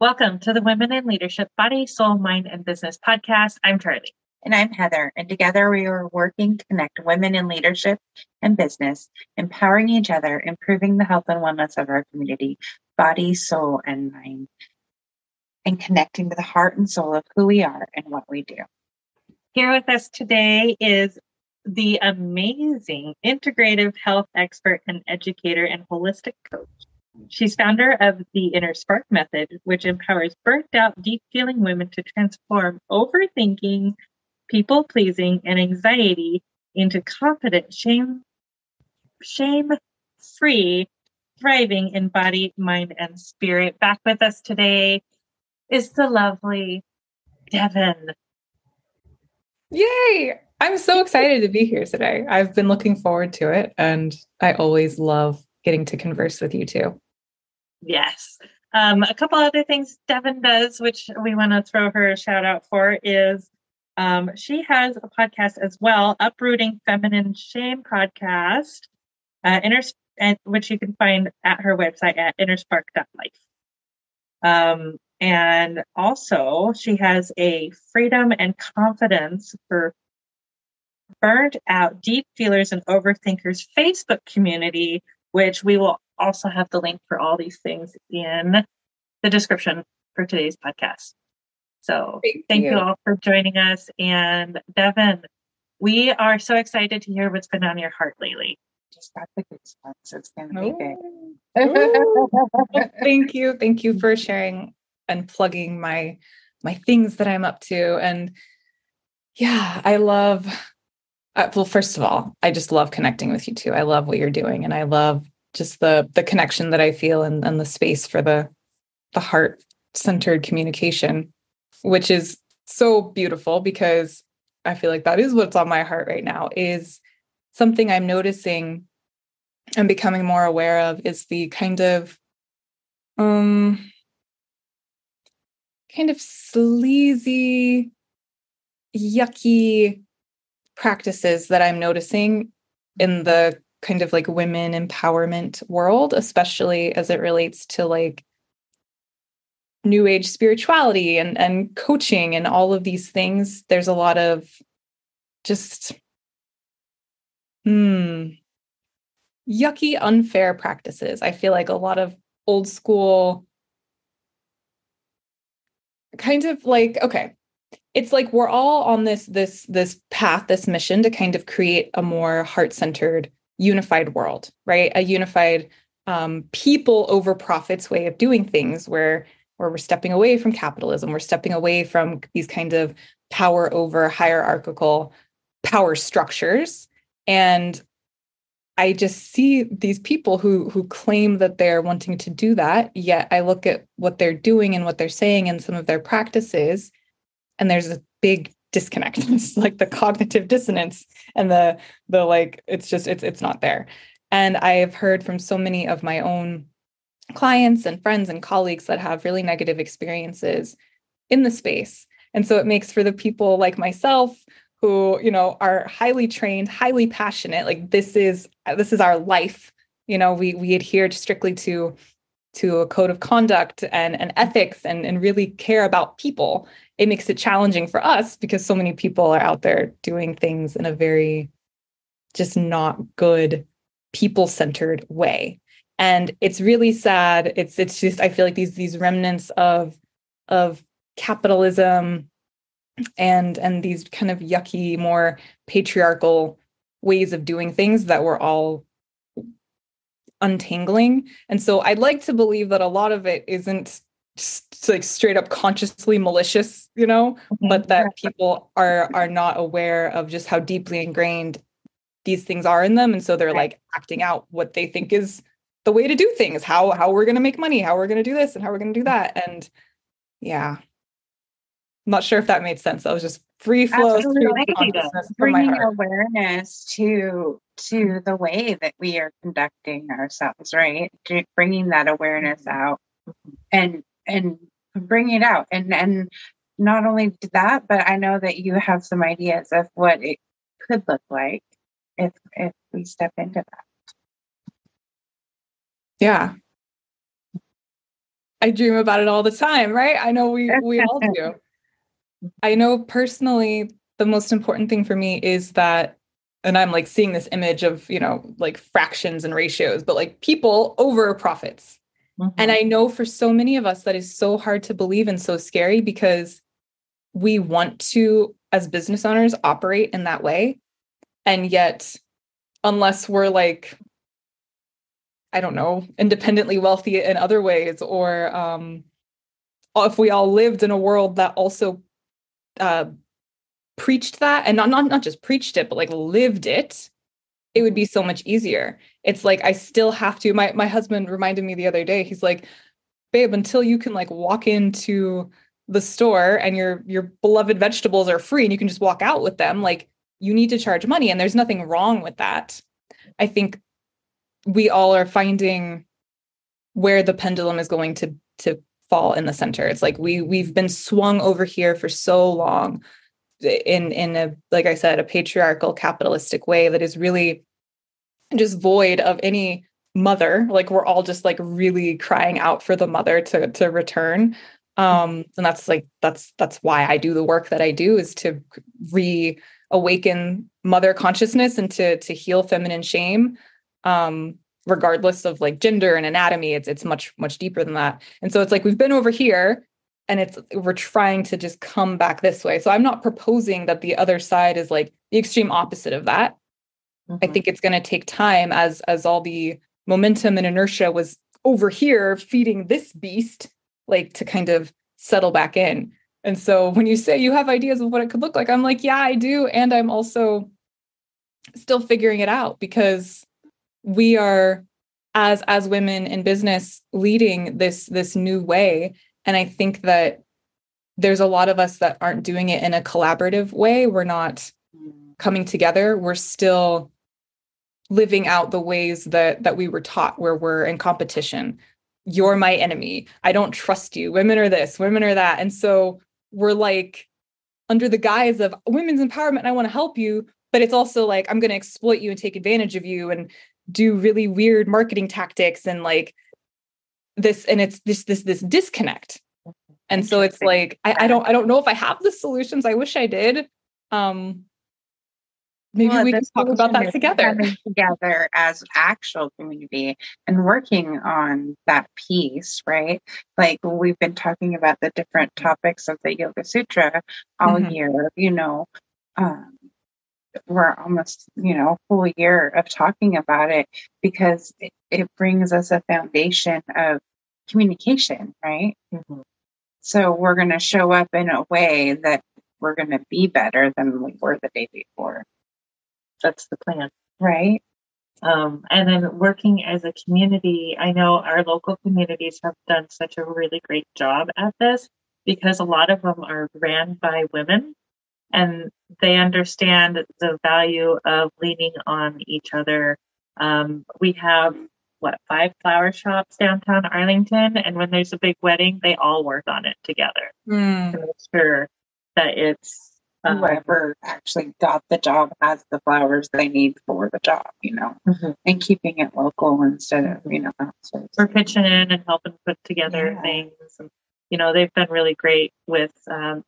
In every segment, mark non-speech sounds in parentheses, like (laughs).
Welcome to the Women in Leadership Body, Soul, Mind, and Business podcast. I'm Charlie. And I'm Heather. And together we are working to connect women in leadership and business, empowering each other, improving the health and wellness of our community, body, soul, and mind, and connecting to the heart and soul of who we are and what we do. Here with us today is the amazing integrative health expert and educator and holistic coach, She's founder of the Inner Spark Method, which empowers burnt out, deep feeling women to transform overthinking, people pleasing, and anxiety into confident, shame, shame free, thriving in body, mind, and spirit. Back with us today is the lovely Devin. Yay! I'm so excited to be here today. I've been looking forward to it, and I always love getting to converse with you too. Yes. Um, a couple other things Devin does, which we want to throw her a shout out for, is um, she has a podcast as well, Uprooting Feminine Shame podcast, uh, and, which you can find at her website at innerspark.life. Um, and also, she has a freedom and confidence for burned out deep feelers and overthinkers Facebook community, which we will also have the link for all these things in the description for today's podcast. So thank, thank you. you. all for joining us. And Devin, we are so excited to hear what's been on your heart lately. Just got the good stuff. So it's going to be good. Oh. (laughs) thank you. Thank you for sharing and plugging my my things that I'm up to. And yeah, I love uh, well, first of all, I just love connecting with you too. I love what you're doing and I love just the the connection that I feel and, and the space for the the heart centered communication, which is so beautiful because I feel like that is what's on my heart right now is something I'm noticing and becoming more aware of is the kind of um kind of sleazy yucky practices that I'm noticing in the kind of like women empowerment world, especially as it relates to like new age spirituality and and coaching and all of these things. There's a lot of just hmm yucky unfair practices. I feel like a lot of old school kind of like okay it's like we're all on this this this path this mission to kind of create a more heart-centered unified world, right? A unified um, people over profits way of doing things where where we're stepping away from capitalism, we're stepping away from these kind of power over hierarchical power structures. And I just see these people who who claim that they're wanting to do that, yet I look at what they're doing and what they're saying and some of their practices, and there's a big disconnect (laughs) like the cognitive dissonance and the the like it's just it's it's not there. And i've heard from so many of my own clients and friends and colleagues that have really negative experiences in the space. And so it makes for the people like myself who you know are highly trained highly passionate like this is this is our life. You know we we adhere strictly to to a code of conduct and, and ethics and, and really care about people, it makes it challenging for us because so many people are out there doing things in a very just not good people centered way. And it's really sad. It's it's just I feel like these these remnants of of capitalism and and these kind of yucky, more patriarchal ways of doing things that we're all untangling. And so I'd like to believe that a lot of it isn't just like straight up consciously malicious, you know, mm-hmm. but that people are are not aware of just how deeply ingrained these things are in them and so they're right. like acting out what they think is the way to do things, how how we're going to make money, how we're going to do this and how we're going to do that and yeah. I'm not sure if that made sense. That was just free flow bringing awareness to to the way that we are conducting ourselves right? To bringing that awareness mm-hmm. out and and bringing it out. And and not only that but i know that you have some ideas of what it could look like if if we step into that. Yeah. I dream about it all the time, right? I know we we all do. I know personally the most important thing for me is that and I'm like seeing this image of, you know, like fractions and ratios, but like people over profits. Mm-hmm. And I know for so many of us that is so hard to believe and so scary because we want to as business owners operate in that way. And yet unless we're like I don't know, independently wealthy in other ways, or um, if we all lived in a world that also uh, preached that and not, not not just preached it, but like lived it, it would be so much easier. It's like I still have to. My my husband reminded me the other day. He's like, "Babe, until you can like walk into the store and your your beloved vegetables are free and you can just walk out with them, like you need to charge money, and there's nothing wrong with that." I think we all are finding where the pendulum is going to to fall in the center. It's like we we've been swung over here for so long in in a like I said a patriarchal capitalistic way that is really just void of any mother. Like we're all just like really crying out for the mother to to return. Um and that's like that's that's why I do the work that I do is to reawaken mother consciousness and to to heal feminine shame. Um regardless of like gender and anatomy it's it's much much deeper than that. And so it's like we've been over here and it's we're trying to just come back this way. So i'm not proposing that the other side is like the extreme opposite of that. Mm-hmm. i think it's going to take time as as all the momentum and inertia was over here feeding this beast like to kind of settle back in. And so when you say you have ideas of what it could look like i'm like yeah i do and i'm also still figuring it out because we are as as women in business leading this this new way. And i think that there's a lot of us that aren't doing it in a collaborative way. We're not coming together. We're still living out the ways that that we were taught where we're in competition. You're my enemy. I don't trust you. Women are this women are that. And so we're like under the guise of women's empowerment i want to help you but it's also like i'm going to exploit you and take advantage of you. And do really weird marketing tactics and like this and it's this this this disconnect. And so it's like I, I don't i don't know if i have the solutions. I wish i did. Um maybe well, we can talk about that together. together as actual community and working on that piece right? Like we've been talking about the different topics of the yoga sutra all mm-hmm. year you know um, we're almost you know a full year of talking about it because it, it brings us a foundation of communication right? Mm-hmm. so we're going to show up in a way that we're going to be better than we were the day before. That's the plan. Right? Um, and then working as a community i know our local communities have done such a really great job at this because a lot of them are ran by women. And they understand the value of leaning on each other. Um, we have what five flower shops downtown Arlington, and when there's a big wedding, they all work on it together mm. to make sure that it's um, whoever actually got the job has the flowers they need for the job, you know, mm-hmm. and keeping it local instead of you know. We're pitching in and helping put together yeah. things, and you know they've been really great with um,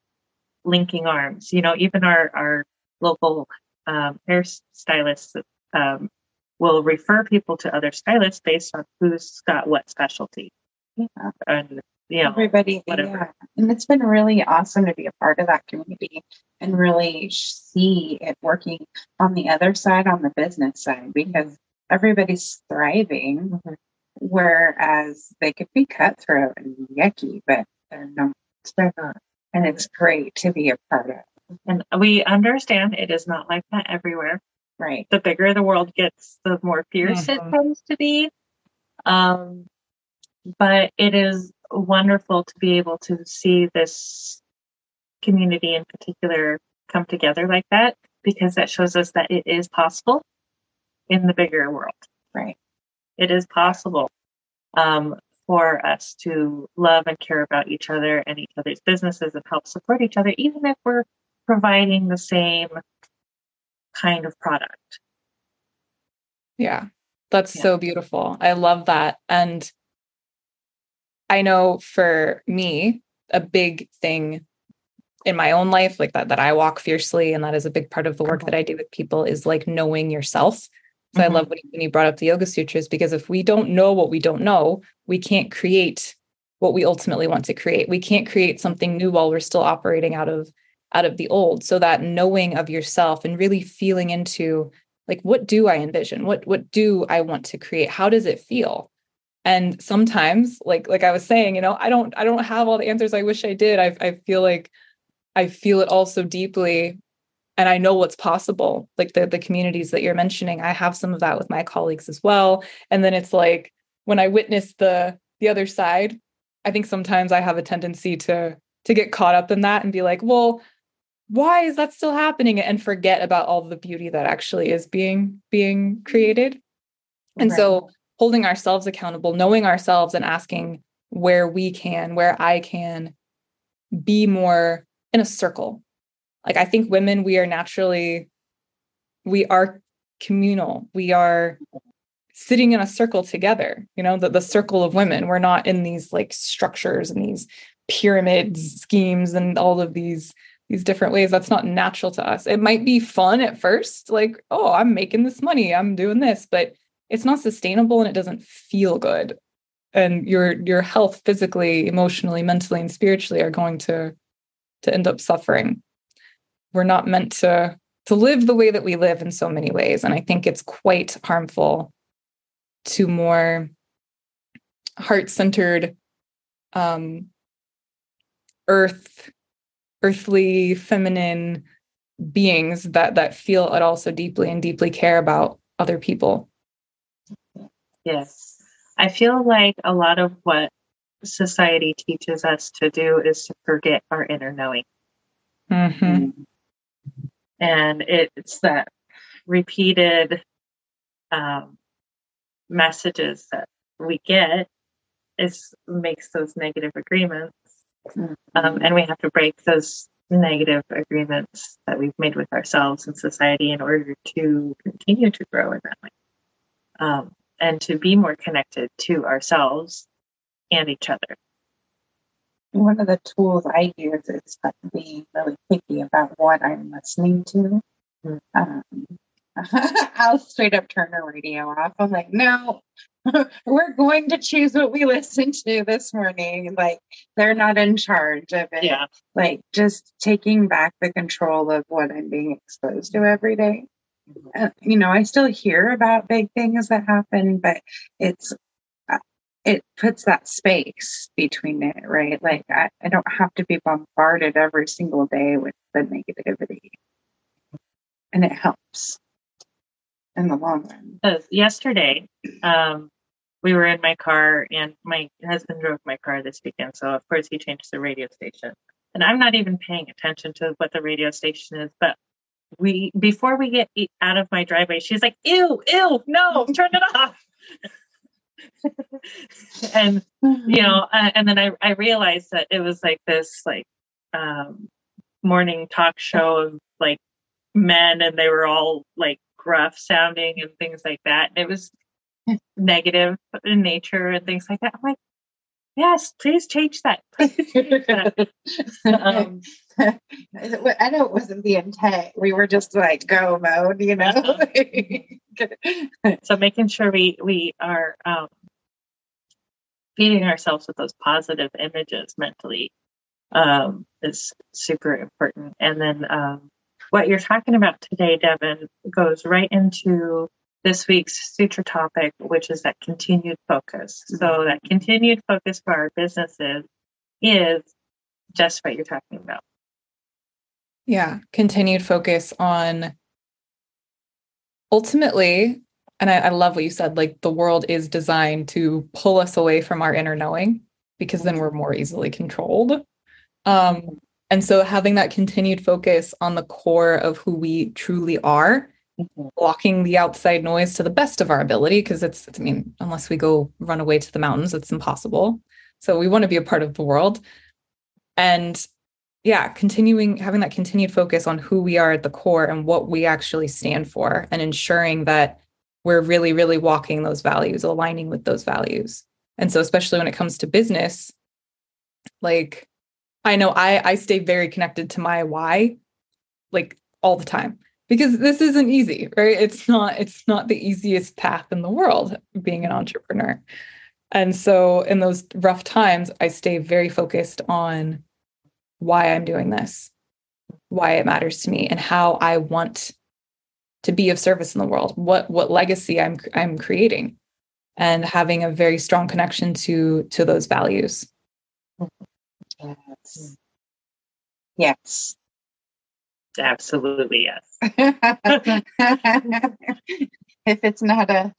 linking arms. You know, even our our local um, hairstylists um, will refer people to other stylists based on who's got what specialty. Yeah. And you know, everybody, whatever. Yeah. And it's been really awesome to be a part of that community and really see it working on the other side, on the business side, because everybody's thriving. Mm-hmm. Whereas they could be cutthroat and yucky, but they're not. They're not and it's great to be a part of. And we understand it is not like that everywhere. Right. The bigger the world gets, the more fierce mm-hmm. it tends to be. Um, but it is wonderful to be able to see this community in particular come together like that because that shows us that it is possible in the bigger world. Right. It is possible. Um, for us to love and care about each other and each other's businesses and help support each other, even if we're providing the same kind of product. Yeah, that's yeah. so beautiful. I love that. And I know for me, a big thing in my own life, like that, that I walk fiercely, and that is a big part of the work uh-huh. that I do with people is like knowing yourself. So mm-hmm. I love when you, when you brought up the Yoga Sutras because if we don't know what we don't know, we can't create what we ultimately want to create. We can't create something new while we're still operating out of out of the old. So that knowing of yourself and really feeling into like what do I envision? What what do I want to create? How does it feel? And sometimes like like I was saying, you know, I don't I don't have all the answers I wish I did. I I feel like I feel it all so deeply and I know what's possible. Like the the communities that you're mentioning, I have some of that with my colleagues as well. And then it's like when I witness the the other side, I think sometimes I have a tendency to to get caught up in that and be like, well, why is that still happening and forget about all the beauty that actually is being being created. And right. so holding ourselves accountable, knowing ourselves and asking where we can, where I can be more in a circle. Like I think women, we are naturally, we are communal. We are sitting in a circle together, you know, the, the circle of women. We're not in these like structures and these pyramids schemes and all of these these different ways that's not natural to us it might be fun at first like oh i'm making this money i'm doing this but it's not sustainable and it doesn't feel good and your your health physically emotionally mentally and spiritually are going to to end up suffering. We're not meant to to live the way that we live in so many ways and I think it's quite harmful to more heart-centered um earth earthly feminine beings that that feel it all so deeply and deeply care about other people. Yes. I feel like a lot of what society teaches us to do is to forget our inner knowing. Mm-hmm. And it's that repeated um, messages that we get is makes those negative agreements. Mm-hmm. Um, and we have to break those negative agreements that we've made with ourselves and society in order to continue to grow in that way. Um, and to be more connected to ourselves and each other. One of the tools I use is being really picky about what I'm listening to. Mm-hmm. Um, (laughs) I'll straight up turn the radio off. I'm like, no, (laughs) we're going to choose what we listen to this morning. Like, they're not in charge of it. Yeah. Like, just taking back the control of what I'm being exposed to every day. Mm-hmm. Uh, you know, I still hear about big things that happen, but it's it puts that space between it, right? Like I, I don't have to be bombarded every single day with the negativity. And it helps in the long run. yesterday, um, we were in my car and my husband drove my car this weekend. So of course he changed the radio station. And I'm not even paying attention to what the radio station is, but we before we get out of my driveway, she's like, ew, ew, no, turn it off. (laughs) (laughs) and you know uh, and then I, I realized that it was like this like um morning talk show of like men and they were all like gruff sounding and things like that. And it was (laughs) negative in nature and things like that. I'm like yes please change that, (laughs) please change that. um, i know it wasn't the intent we were just like go mode you know (laughs) so making sure we we are um, feeding ourselves with those positive images mentally um, is super important. And then um, what you're talking about today, Devin, goes right into this week's sutra topic, which is that continued focus. Mm-hmm. So that continued focus for our businesses is just what you're talking about. Yeah, continued focus on ultimately and I, I love what you said like the world is designed to pull us away from our inner knowing because then we're more easily controlled um, and so having that continued focus on the core of who we truly are mm-hmm. Blocking the outside noise to the best of our ability because it's, it's i mean unless we go run away to the mountains it's impossible. So we want to be a part of the world. And yeah continuing having that continued focus on who we are at the core and what we actually stand for and ensuring that we're really, really walking those values, aligning with those values. And so, especially when it comes to business, like I know I I stay very connected to my why, like all the time because this isn't easy, right? It's not it's not the easiest path in the world being an entrepreneur. And so in those rough times, I stay very focused on why I'm doing this, why it matters to me and how I want to be of service in the world, what what legacy I'm I'm creating and having a very strong connection to to those values. Yes. Yes. Absolutely, yes. (laughs) if it's not a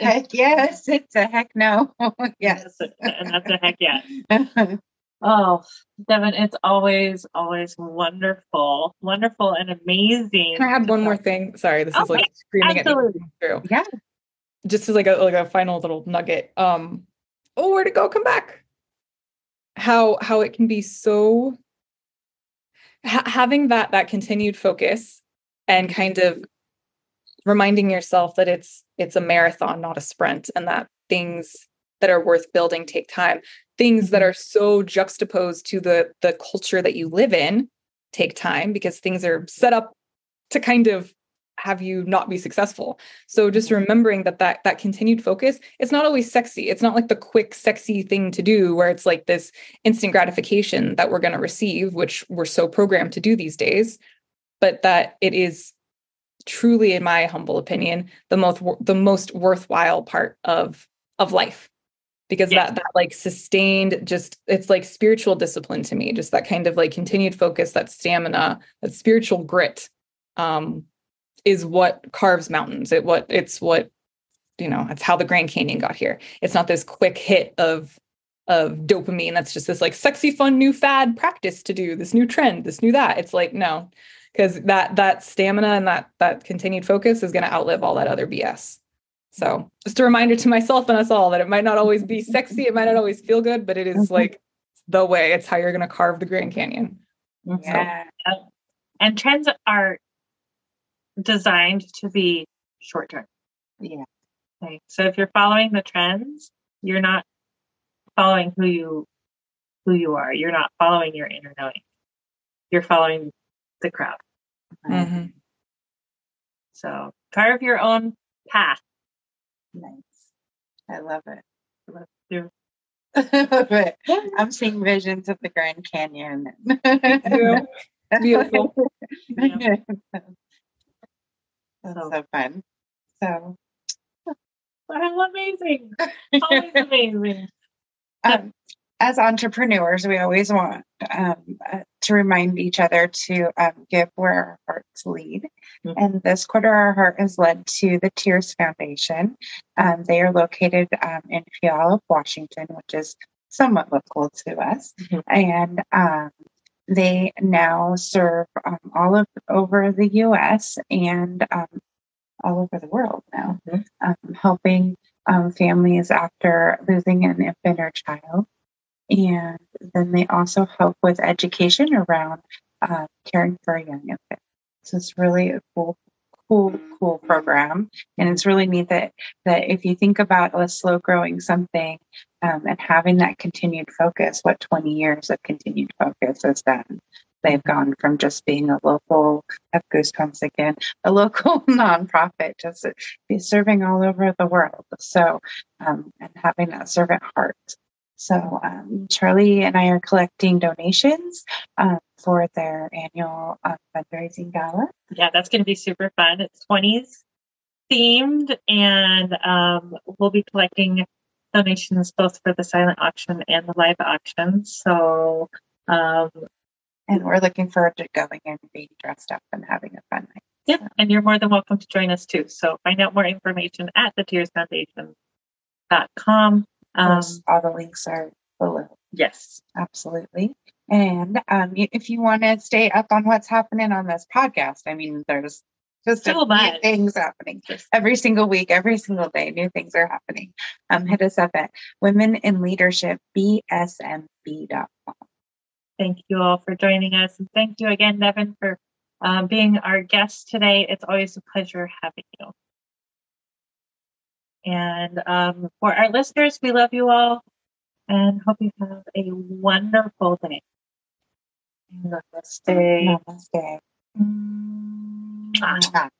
heck yes, it's a heck no. (laughs) yes. And that's a heck yes. (laughs) Oh, Devin, it's always, always wonderful, wonderful and amazing. Can I add one more thing? Sorry, this okay. is like screaming Absolutely. at me through. Yeah. Just as like a like a final little nugget. Um, oh, where to go? Come back. How how it can be so ha- having that that continued focus and kind of reminding yourself that it's it's a marathon not a sprint and that things that are worth building take time. Things that are so juxtaposed to the the culture that you live in take time because things are set up to kind of have you not be successful so just mm-hmm. remembering that that that continued focus it's not always sexy it's not like the quick sexy thing to do where it's like this instant gratification that we're going to receive which we're so programmed to do these days but that it is truly in my humble opinion the most the most worthwhile part of of life because yeah. that that like sustained just it's like spiritual discipline to me just that kind of like continued focus that stamina that spiritual grit um is what carves mountains. It what it's what you know, it's how the Grand Canyon got here. It's not this quick hit of of dopamine that's just this like sexy fun new fad practice to do, this new trend, this new that. It's like no, because that that stamina and that that continued focus is going to outlive all that other BS. So, just a reminder to myself and us all that it might not always be sexy, it might not always feel good, but it is mm-hmm. like the way. It's how you're going to carve the Grand Canyon. Yeah. So. And trends are designed to be short term. Yeah. Okay. So if you're following the trends, you're not following who you who you are. You're not following your inner knowing. You're following the crowd. Mm-hmm. So carve your own path. Nice. I love it. I Love you. (laughs) I'm seeing visions of the Grand Canyon. (laughs) (laughs) Beautiful. Yeah. That's so, so fun. So (laughs) amazing. (laughs) Always amazing. (laughs) Um, as entrepreneurs, we always want um, uh, to remind each other to um, give where our hearts lead. Mm-hmm. And this quarter, our heart is led to the Tears Foundation. Um, they are located um, in Puyallup, Washington, which is somewhat local to us. Mm-hmm. And um, they now serve um, all of over the U.S. and um, all over the world now, mm-hmm. um, helping um, families after losing an infant or child. And then they also help with education around uh, caring for a young infant. So it's really a cool cool, cool program. And it's really neat that that if you think about a slow growing something um, and having that continued focus, what 20 years of continued focus has done. They've gone from just being a local, have goosebumps again, a local (laughs) nonprofit, just be serving all over the world. So, um, and having that servant heart. So um, Charlie and I are collecting donations um, for their annual uh, fundraising gala. Yeah, that's going to be super fun. It's 20s themed, and um, we'll be collecting donations both for the silent auction and the live auction. So, um, and we're looking forward to going and being dressed up and having a fun night. Yeah, so. and you're more than welcome to join us too. So find out more information at thetearsfoundation.com. Um, all the links are below. Yes, absolutely. And um, if you want to stay up on what's happening on this podcast, I mean, there's just so new things happening every single week, every single day. New things are happening. Um, hit us up at Women in Leadership BSMB.com. Thank you all for joining us, and thank you again, Devin, for um, being our guest today. It's always a pleasure having you. And um, for our listeners, we love you all and hope you have a wonderful day. Namaste. Namaste. Mwah.